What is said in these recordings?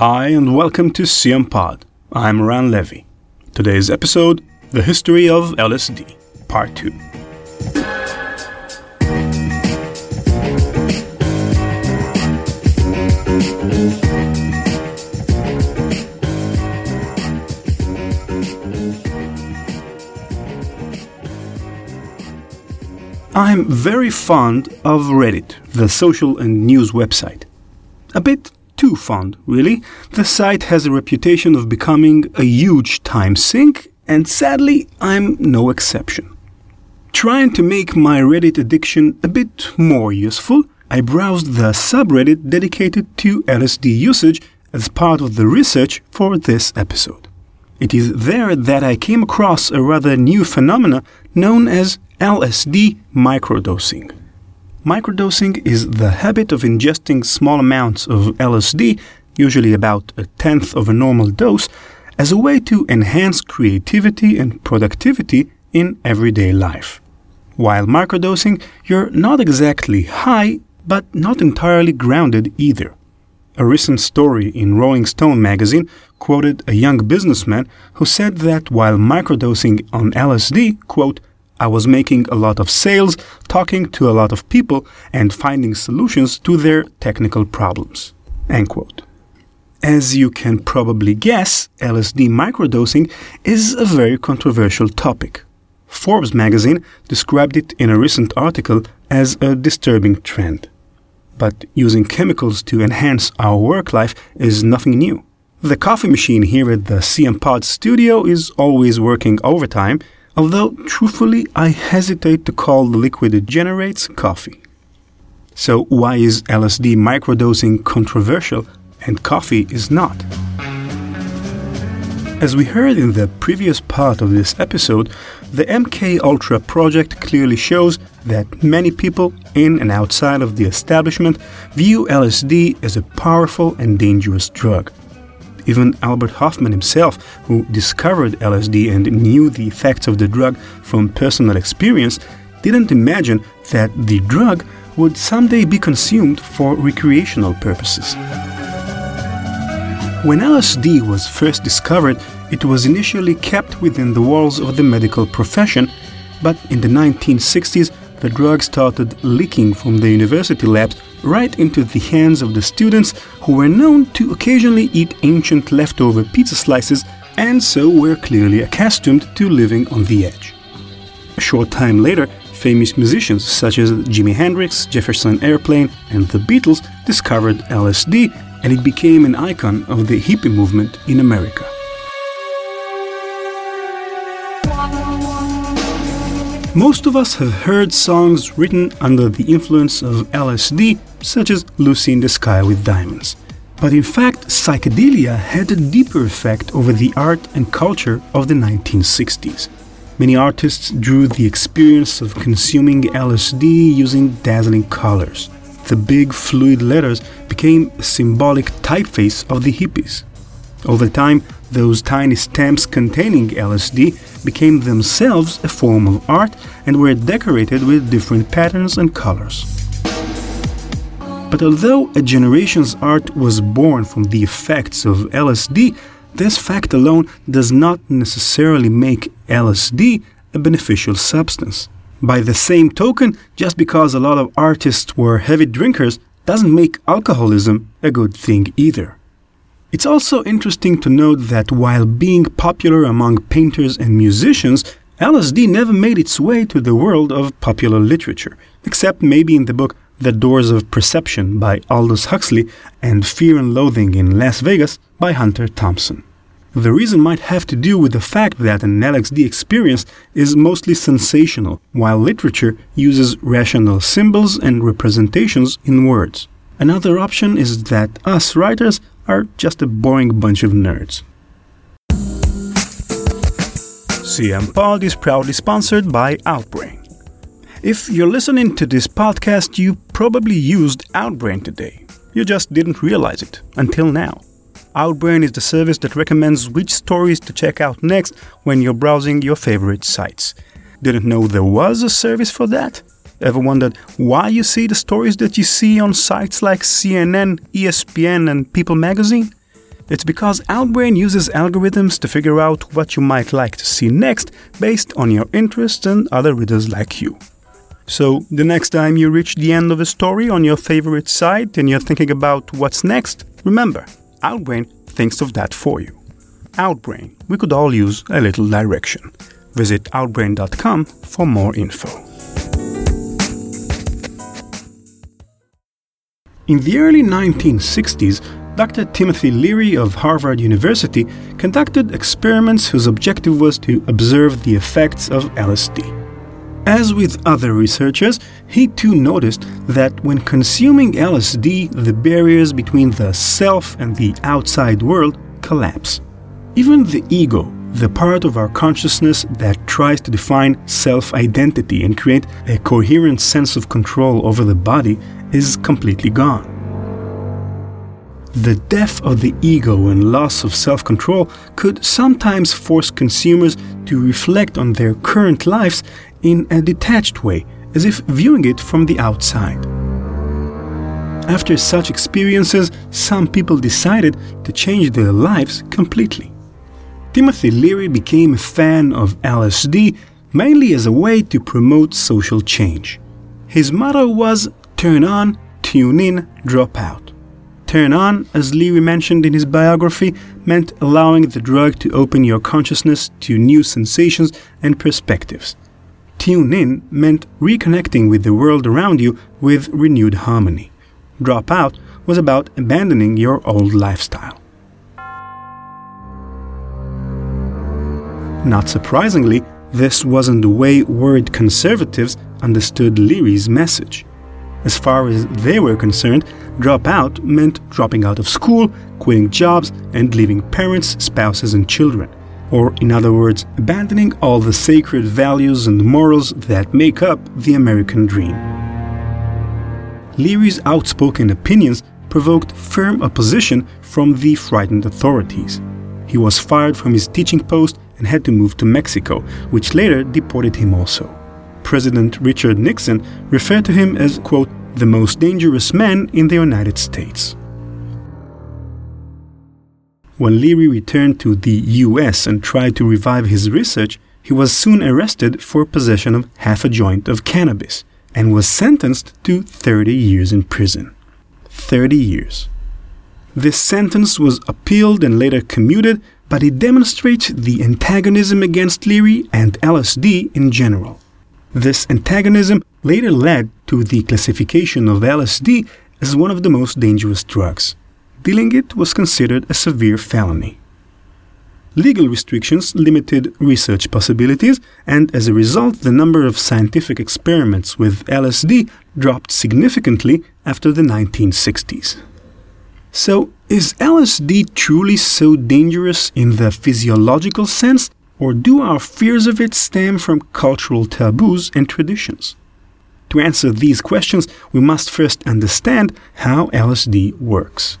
Hi, and welcome to CM Pod. I'm Ran Levy. Today's episode The History of LSD, Part 2. I'm very fond of Reddit, the social and news website. A bit too fond, really. The site has a reputation of becoming a huge time sink, and sadly, I'm no exception. Trying to make my Reddit addiction a bit more useful, I browsed the subreddit dedicated to LSD usage as part of the research for this episode. It is there that I came across a rather new phenomena known as LSD microdosing. Microdosing is the habit of ingesting small amounts of LSD, usually about a tenth of a normal dose, as a way to enhance creativity and productivity in everyday life. While microdosing, you're not exactly high, but not entirely grounded either. A recent story in Rolling Stone magazine quoted a young businessman who said that while microdosing on LSD, quote, I was making a lot of sales, talking to a lot of people, and finding solutions to their technical problems. End quote. As you can probably guess, LSD microdosing is a very controversial topic. Forbes magazine described it in a recent article as a disturbing trend. But using chemicals to enhance our work life is nothing new. The coffee machine here at the CM Pod studio is always working overtime, although truthfully I hesitate to call the liquid it generates coffee. So, why is LSD microdosing controversial and coffee is not? As we heard in the previous part of this episode, the MK Ultra project clearly shows that many people in and outside of the establishment view LSD as a powerful and dangerous drug. Even Albert Hofmann himself, who discovered LSD and knew the effects of the drug from personal experience, didn't imagine that the drug would someday be consumed for recreational purposes. When LSD was first discovered, it was initially kept within the walls of the medical profession, but in the 1960s, the drug started leaking from the university labs right into the hands of the students who were known to occasionally eat ancient leftover pizza slices and so were clearly accustomed to living on the edge. A short time later, famous musicians such as Jimi Hendrix, Jefferson Airplane, and the Beatles discovered LSD and it became an icon of the hippie movement in America. Most of us have heard songs written under the influence of LSD, such as Lucy in the Sky with Diamonds. But in fact, psychedelia had a deeper effect over the art and culture of the 1960s. Many artists drew the experience of consuming LSD using dazzling colors. The big fluid letters became a symbolic typeface of the hippies. Over time, those tiny stamps containing LSD became themselves a form of art and were decorated with different patterns and colors. But although a generation's art was born from the effects of LSD, this fact alone does not necessarily make LSD a beneficial substance. By the same token, just because a lot of artists were heavy drinkers doesn't make alcoholism a good thing either. It's also interesting to note that while being popular among painters and musicians, LSD never made its way to the world of popular literature, except maybe in the book The Doors of Perception by Aldous Huxley and Fear and Loathing in Las Vegas by Hunter Thompson. The reason might have to do with the fact that an LSD experience is mostly sensational, while literature uses rational symbols and representations in words. Another option is that us writers are just a boring bunch of nerds. CM Pod is proudly sponsored by Outbrain. If you're listening to this podcast, you probably used Outbrain today. You just didn't realize it until now. Outbrain is the service that recommends which stories to check out next when you're browsing your favorite sites. Didn't know there was a service for that? Ever wondered why you see the stories that you see on sites like CNN, ESPN, and People magazine? It's because Outbrain uses algorithms to figure out what you might like to see next based on your interests and other readers like you. So, the next time you reach the end of a story on your favorite site and you're thinking about what's next, remember, Outbrain thinks of that for you. Outbrain, we could all use a little direction. Visit outbrain.com for more info. In the early 1960s, Dr. Timothy Leary of Harvard University conducted experiments whose objective was to observe the effects of LSD. As with other researchers, he too noticed that when consuming LSD, the barriers between the self and the outside world collapse. Even the ego, the part of our consciousness that tries to define self identity and create a coherent sense of control over the body, is completely gone. The death of the ego and loss of self control could sometimes force consumers to reflect on their current lives in a detached way, as if viewing it from the outside. After such experiences, some people decided to change their lives completely. Timothy Leary became a fan of LSD mainly as a way to promote social change. His motto was turn on, tune in, drop out. Turn on, as Leary mentioned in his biography, meant allowing the drug to open your consciousness to new sensations and perspectives. Tune in meant reconnecting with the world around you with renewed harmony. Drop out was about abandoning your old lifestyle. Not surprisingly, this wasn't the way worried conservatives understood Leary's message. As far as they were concerned, drop out meant dropping out of school, quitting jobs, and leaving parents, spouses, and children or in other words, abandoning all the sacred values and morals that make up the American dream. Leary's outspoken opinions provoked firm opposition from the frightened authorities. He was fired from his teaching post and had to move to Mexico, which later deported him also. President Richard Nixon referred to him as, quote, the most dangerous man in the United States. When Leary returned to the US and tried to revive his research, he was soon arrested for possession of half a joint of cannabis and was sentenced to 30 years in prison. 30 years. This sentence was appealed and later commuted, but it demonstrates the antagonism against Leary and LSD in general. This antagonism later led to the classification of LSD as one of the most dangerous drugs dealing it was considered a severe felony. Legal restrictions limited research possibilities, and as a result, the number of scientific experiments with LSD dropped significantly after the 1960s. So, is LSD truly so dangerous in the physiological sense, or do our fears of it stem from cultural taboos and traditions? To answer these questions, we must first understand how LSD works.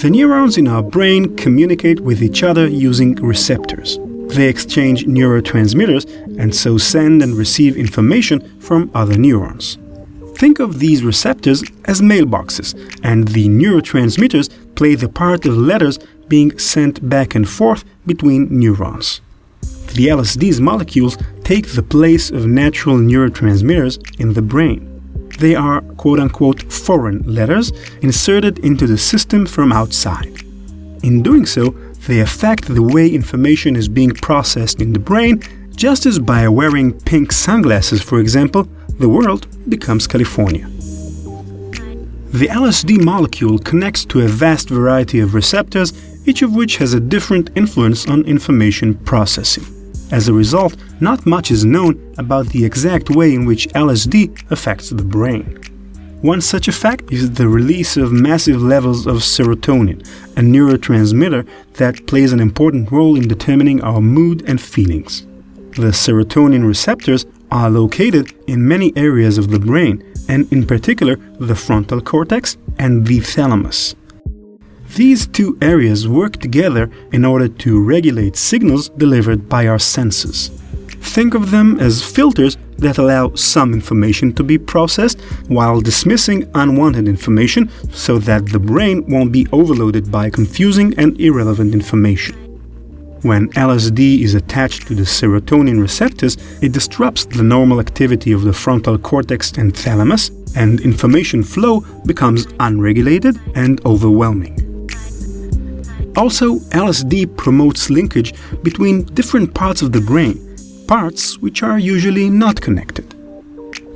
The neurons in our brain communicate with each other using receptors. They exchange neurotransmitters and so send and receive information from other neurons. Think of these receptors as mailboxes, and the neurotransmitters play the part of letters being sent back and forth between neurons. The LSD's molecules take the place of natural neurotransmitters in the brain. They are quote unquote foreign letters inserted into the system from outside. In doing so, they affect the way information is being processed in the brain, just as by wearing pink sunglasses, for example, the world becomes California. The LSD molecule connects to a vast variety of receptors, each of which has a different influence on information processing. As a result, not much is known about the exact way in which LSD affects the brain. One such effect is the release of massive levels of serotonin, a neurotransmitter that plays an important role in determining our mood and feelings. The serotonin receptors are located in many areas of the brain, and in particular the frontal cortex and the thalamus. These two areas work together in order to regulate signals delivered by our senses. Think of them as filters that allow some information to be processed while dismissing unwanted information so that the brain won't be overloaded by confusing and irrelevant information. When LSD is attached to the serotonin receptors, it disrupts the normal activity of the frontal cortex and thalamus, and information flow becomes unregulated and overwhelming. Also, LSD promotes linkage between different parts of the brain, parts which are usually not connected.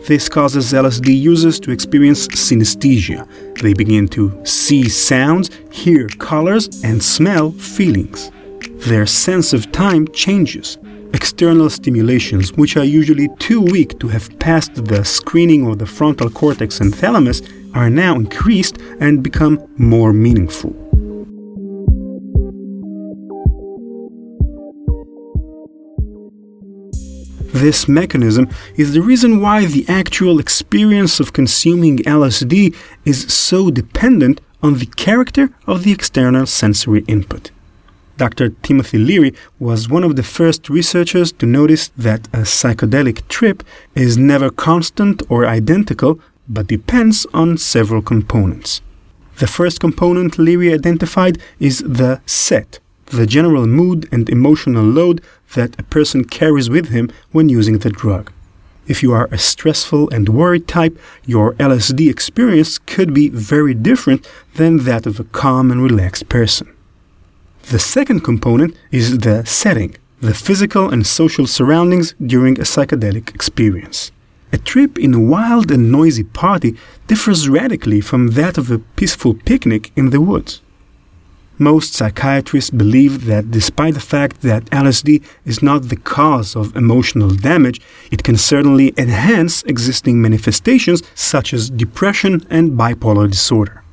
This causes LSD users to experience synesthesia. They begin to see sounds, hear colors, and smell feelings their sense of time changes. External stimulations, which are usually too weak to have passed the screening of the frontal cortex and thalamus, are now increased and become more meaningful. This mechanism is the reason why the actual experience of consuming LSD is so dependent on the character of the external sensory input. Dr. Timothy Leary was one of the first researchers to notice that a psychedelic trip is never constant or identical, but depends on several components. The first component Leary identified is the set, the general mood and emotional load that a person carries with him when using the drug. If you are a stressful and worried type, your LSD experience could be very different than that of a calm and relaxed person. The second component is the setting, the physical and social surroundings during a psychedelic experience. A trip in a wild and noisy party differs radically from that of a peaceful picnic in the woods. Most psychiatrists believe that despite the fact that LSD is not the cause of emotional damage, it can certainly enhance existing manifestations such as depression and bipolar disorder.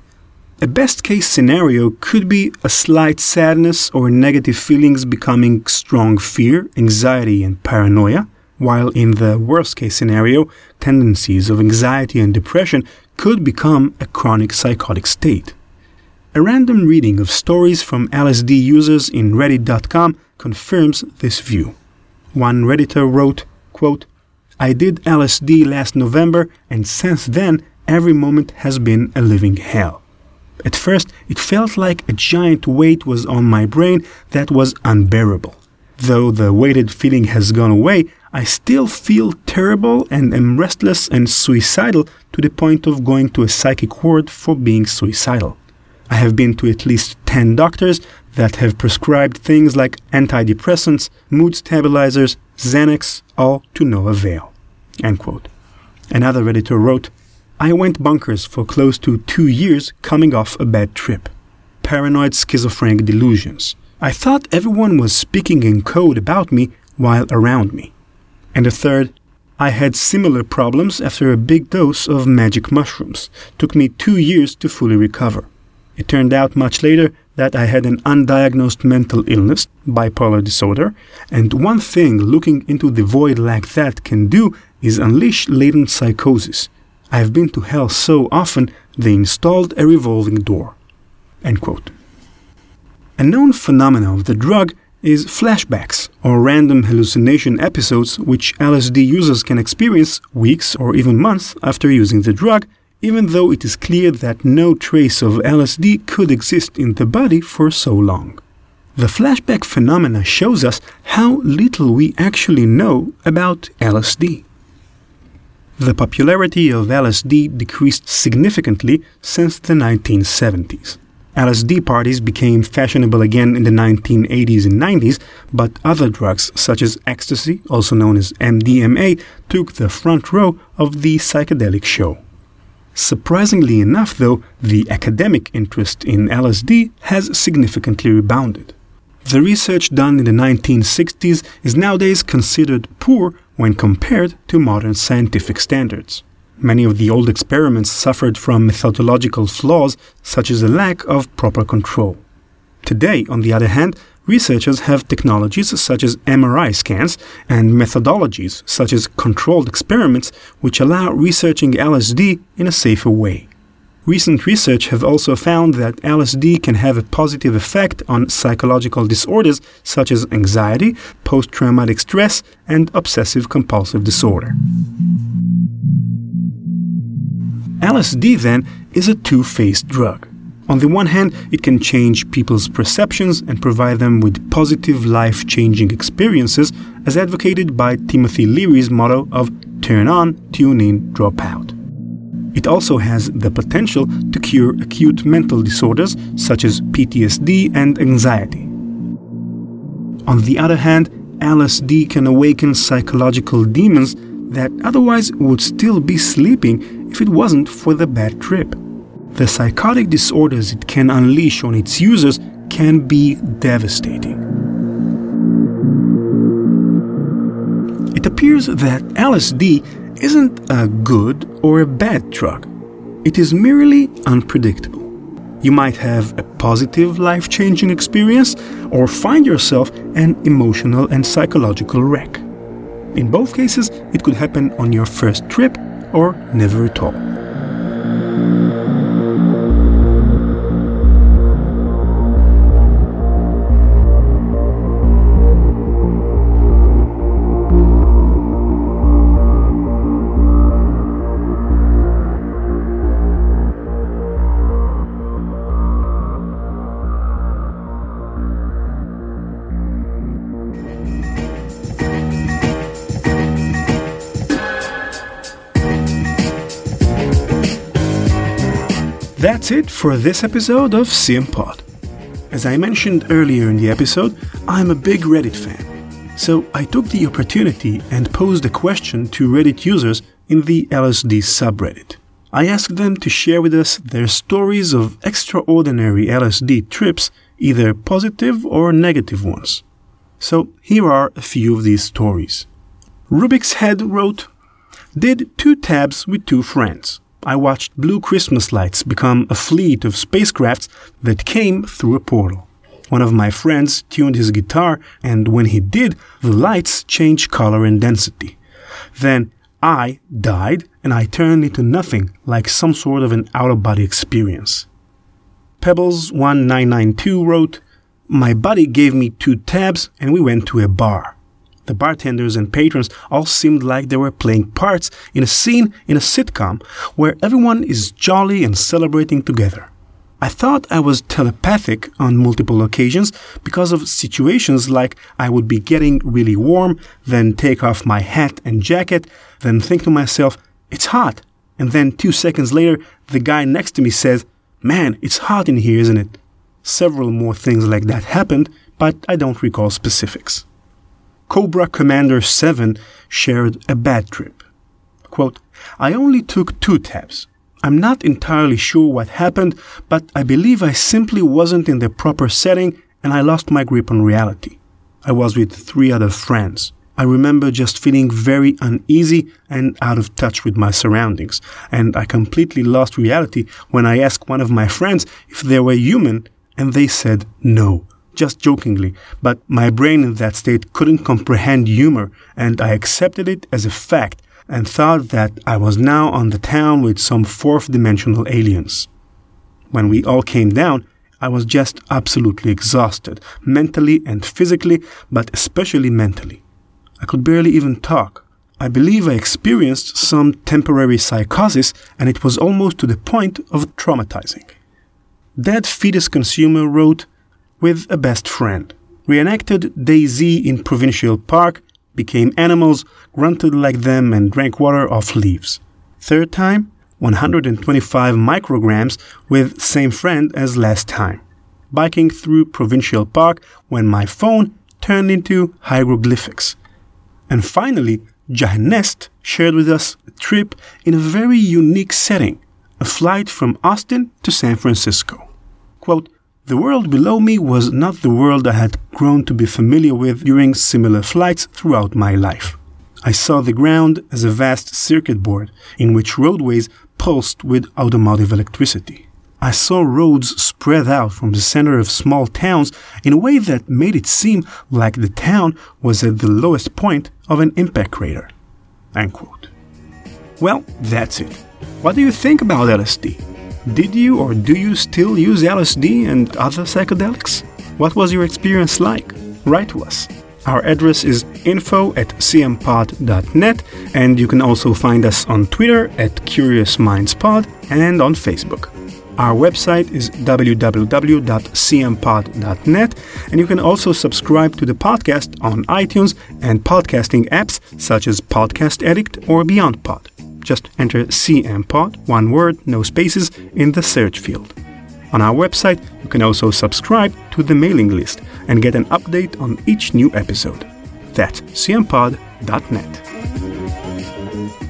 A best case scenario could be a slight sadness or negative feelings becoming strong fear, anxiety, and paranoia, while in the worst case scenario, tendencies of anxiety and depression could become a chronic psychotic state. A random reading of stories from LSD users in Reddit.com confirms this view. One Redditor wrote, quote, I did LSD last November, and since then, every moment has been a living hell. At first, it felt like a giant weight was on my brain that was unbearable. Though the weighted feeling has gone away, I still feel terrible and am restless and suicidal to the point of going to a psychic ward for being suicidal. I have been to at least 10 doctors that have prescribed things like antidepressants, mood stabilizers, Xanax, all to no avail. Another Redditor wrote, I went bonkers for close to two years coming off a bad trip. Paranoid schizophrenic delusions. I thought everyone was speaking in code about me while around me. And the third, I had similar problems after a big dose of magic mushrooms. Took me two years to fully recover. It turned out much later that I had an undiagnosed mental illness, bipolar disorder, and one thing looking into the void like that can do is unleash latent psychosis I have been to hell so often they installed a revolving door. A known phenomenon of the drug is flashbacks or random hallucination episodes which LSD users can experience weeks or even months after using the drug, even though it is clear that no trace of LSD could exist in the body for so long. The flashback phenomena shows us how little we actually know about LSD. The popularity of LSD decreased significantly since the 1970s. LSD parties became fashionable again in the 1980s and 90s, but other drugs such as ecstasy, also known as MDMA, took the front row of the psychedelic show. Surprisingly enough, though, the academic interest in LSD has significantly rebounded. The research done in the 1960s is nowadays considered poor when compared to modern scientific standards. Many of the old experiments suffered from methodological flaws, such as a lack of proper control. Today, on the other hand, researchers have technologies such as MRI scans and methodologies such as controlled experiments which allow researching LSD in a safer way. Recent research have also found that LSD can have a positive effect on psychological disorders such as anxiety, post traumatic stress, and obsessive compulsive disorder. LSD, then, is a two faced drug. On the one hand, it can change people's perceptions and provide them with positive life changing experiences, as advocated by Timothy Leary's motto of turn on, tune in, drop out. It also has the potential to cure acute mental disorders such as PTSD and anxiety. On the other hand, LSD can awaken psychological demons that otherwise would still be sleeping if it wasn't for the bad trip. The psychotic disorders it can unleash on its users can be devastating. It appears that LSD isn't a good or a bad drug. It is merely unpredictable. You might have a positive life changing experience or find yourself an emotional and psychological wreck. In both cases, it could happen on your first trip or never at all. That's it for this episode of CM Pod. As I mentioned earlier in the episode, I'm a big Reddit fan. So I took the opportunity and posed a question to Reddit users in the LSD subreddit. I asked them to share with us their stories of extraordinary LSD trips, either positive or negative ones. So here are a few of these stories. Rubik's Head wrote, Did two tabs with two friends. I watched blue Christmas lights become a fleet of spacecrafts that came through a portal. One of my friends tuned his guitar, and when he did, the lights changed color and density. Then I died, and I turned into nothing, like some sort of an out of body experience. Pebbles1992 wrote, My buddy gave me two tabs, and we went to a bar. The bartenders and patrons all seemed like they were playing parts in a scene in a sitcom where everyone is jolly and celebrating together. I thought I was telepathic on multiple occasions because of situations like I would be getting really warm, then take off my hat and jacket, then think to myself, it's hot. And then two seconds later, the guy next to me says, Man, it's hot in here, isn't it? Several more things like that happened, but I don't recall specifics. Cobra Commander 7 shared a bad trip. Quote, I only took two tabs. I'm not entirely sure what happened, but I believe I simply wasn't in the proper setting and I lost my grip on reality. I was with three other friends. I remember just feeling very uneasy and out of touch with my surroundings, and I completely lost reality when I asked one of my friends if they were human, and they said no just jokingly, but my brain in that state couldn't comprehend humor, and I accepted it as a fact and thought that I was now on the town with some fourth dimensional aliens. When we all came down, I was just absolutely exhausted, mentally and physically, but especially mentally. I could barely even talk. I believe I experienced some temporary psychosis, and it was almost to the point of traumatizing. Dead Fetus Consumer wrote, with a best friend. Reenacted DayZ in Provincial Park, became animals, grunted like them, and drank water off leaves. Third time, 125 micrograms with same friend as last time. Biking through Provincial Park when my phone turned into hieroglyphics. And finally, Jahnest shared with us a trip in a very unique setting, a flight from Austin to San Francisco. Quote, the world below me was not the world I had grown to be familiar with during similar flights throughout my life. I saw the ground as a vast circuit board in which roadways pulsed with automotive electricity. I saw roads spread out from the center of small towns in a way that made it seem like the town was at the lowest point of an impact crater. Well, that's it. What do you think about LSD? Did you or do you still use LSD and other psychedelics? What was your experience like? Write to us. Our address is info at cmpod.net, and you can also find us on Twitter at Curious Minds Pod and on Facebook. Our website is www.cmpod.net, and you can also subscribe to the podcast on iTunes and podcasting apps such as Podcast Addict or BeyondPod. Just enter CMPod, one word, no spaces, in the search field. On our website, you can also subscribe to the mailing list and get an update on each new episode. That's cmpod.net.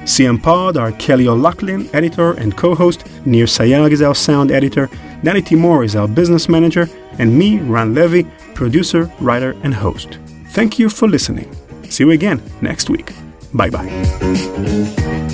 CM Pod are Kelly O'Loughlin, editor and co-host, Nir Sayag is our sound editor, Danny Timor is our business manager, and me, Ran Levy, producer, writer, and host. Thank you for listening. See you again next week. Bye bye.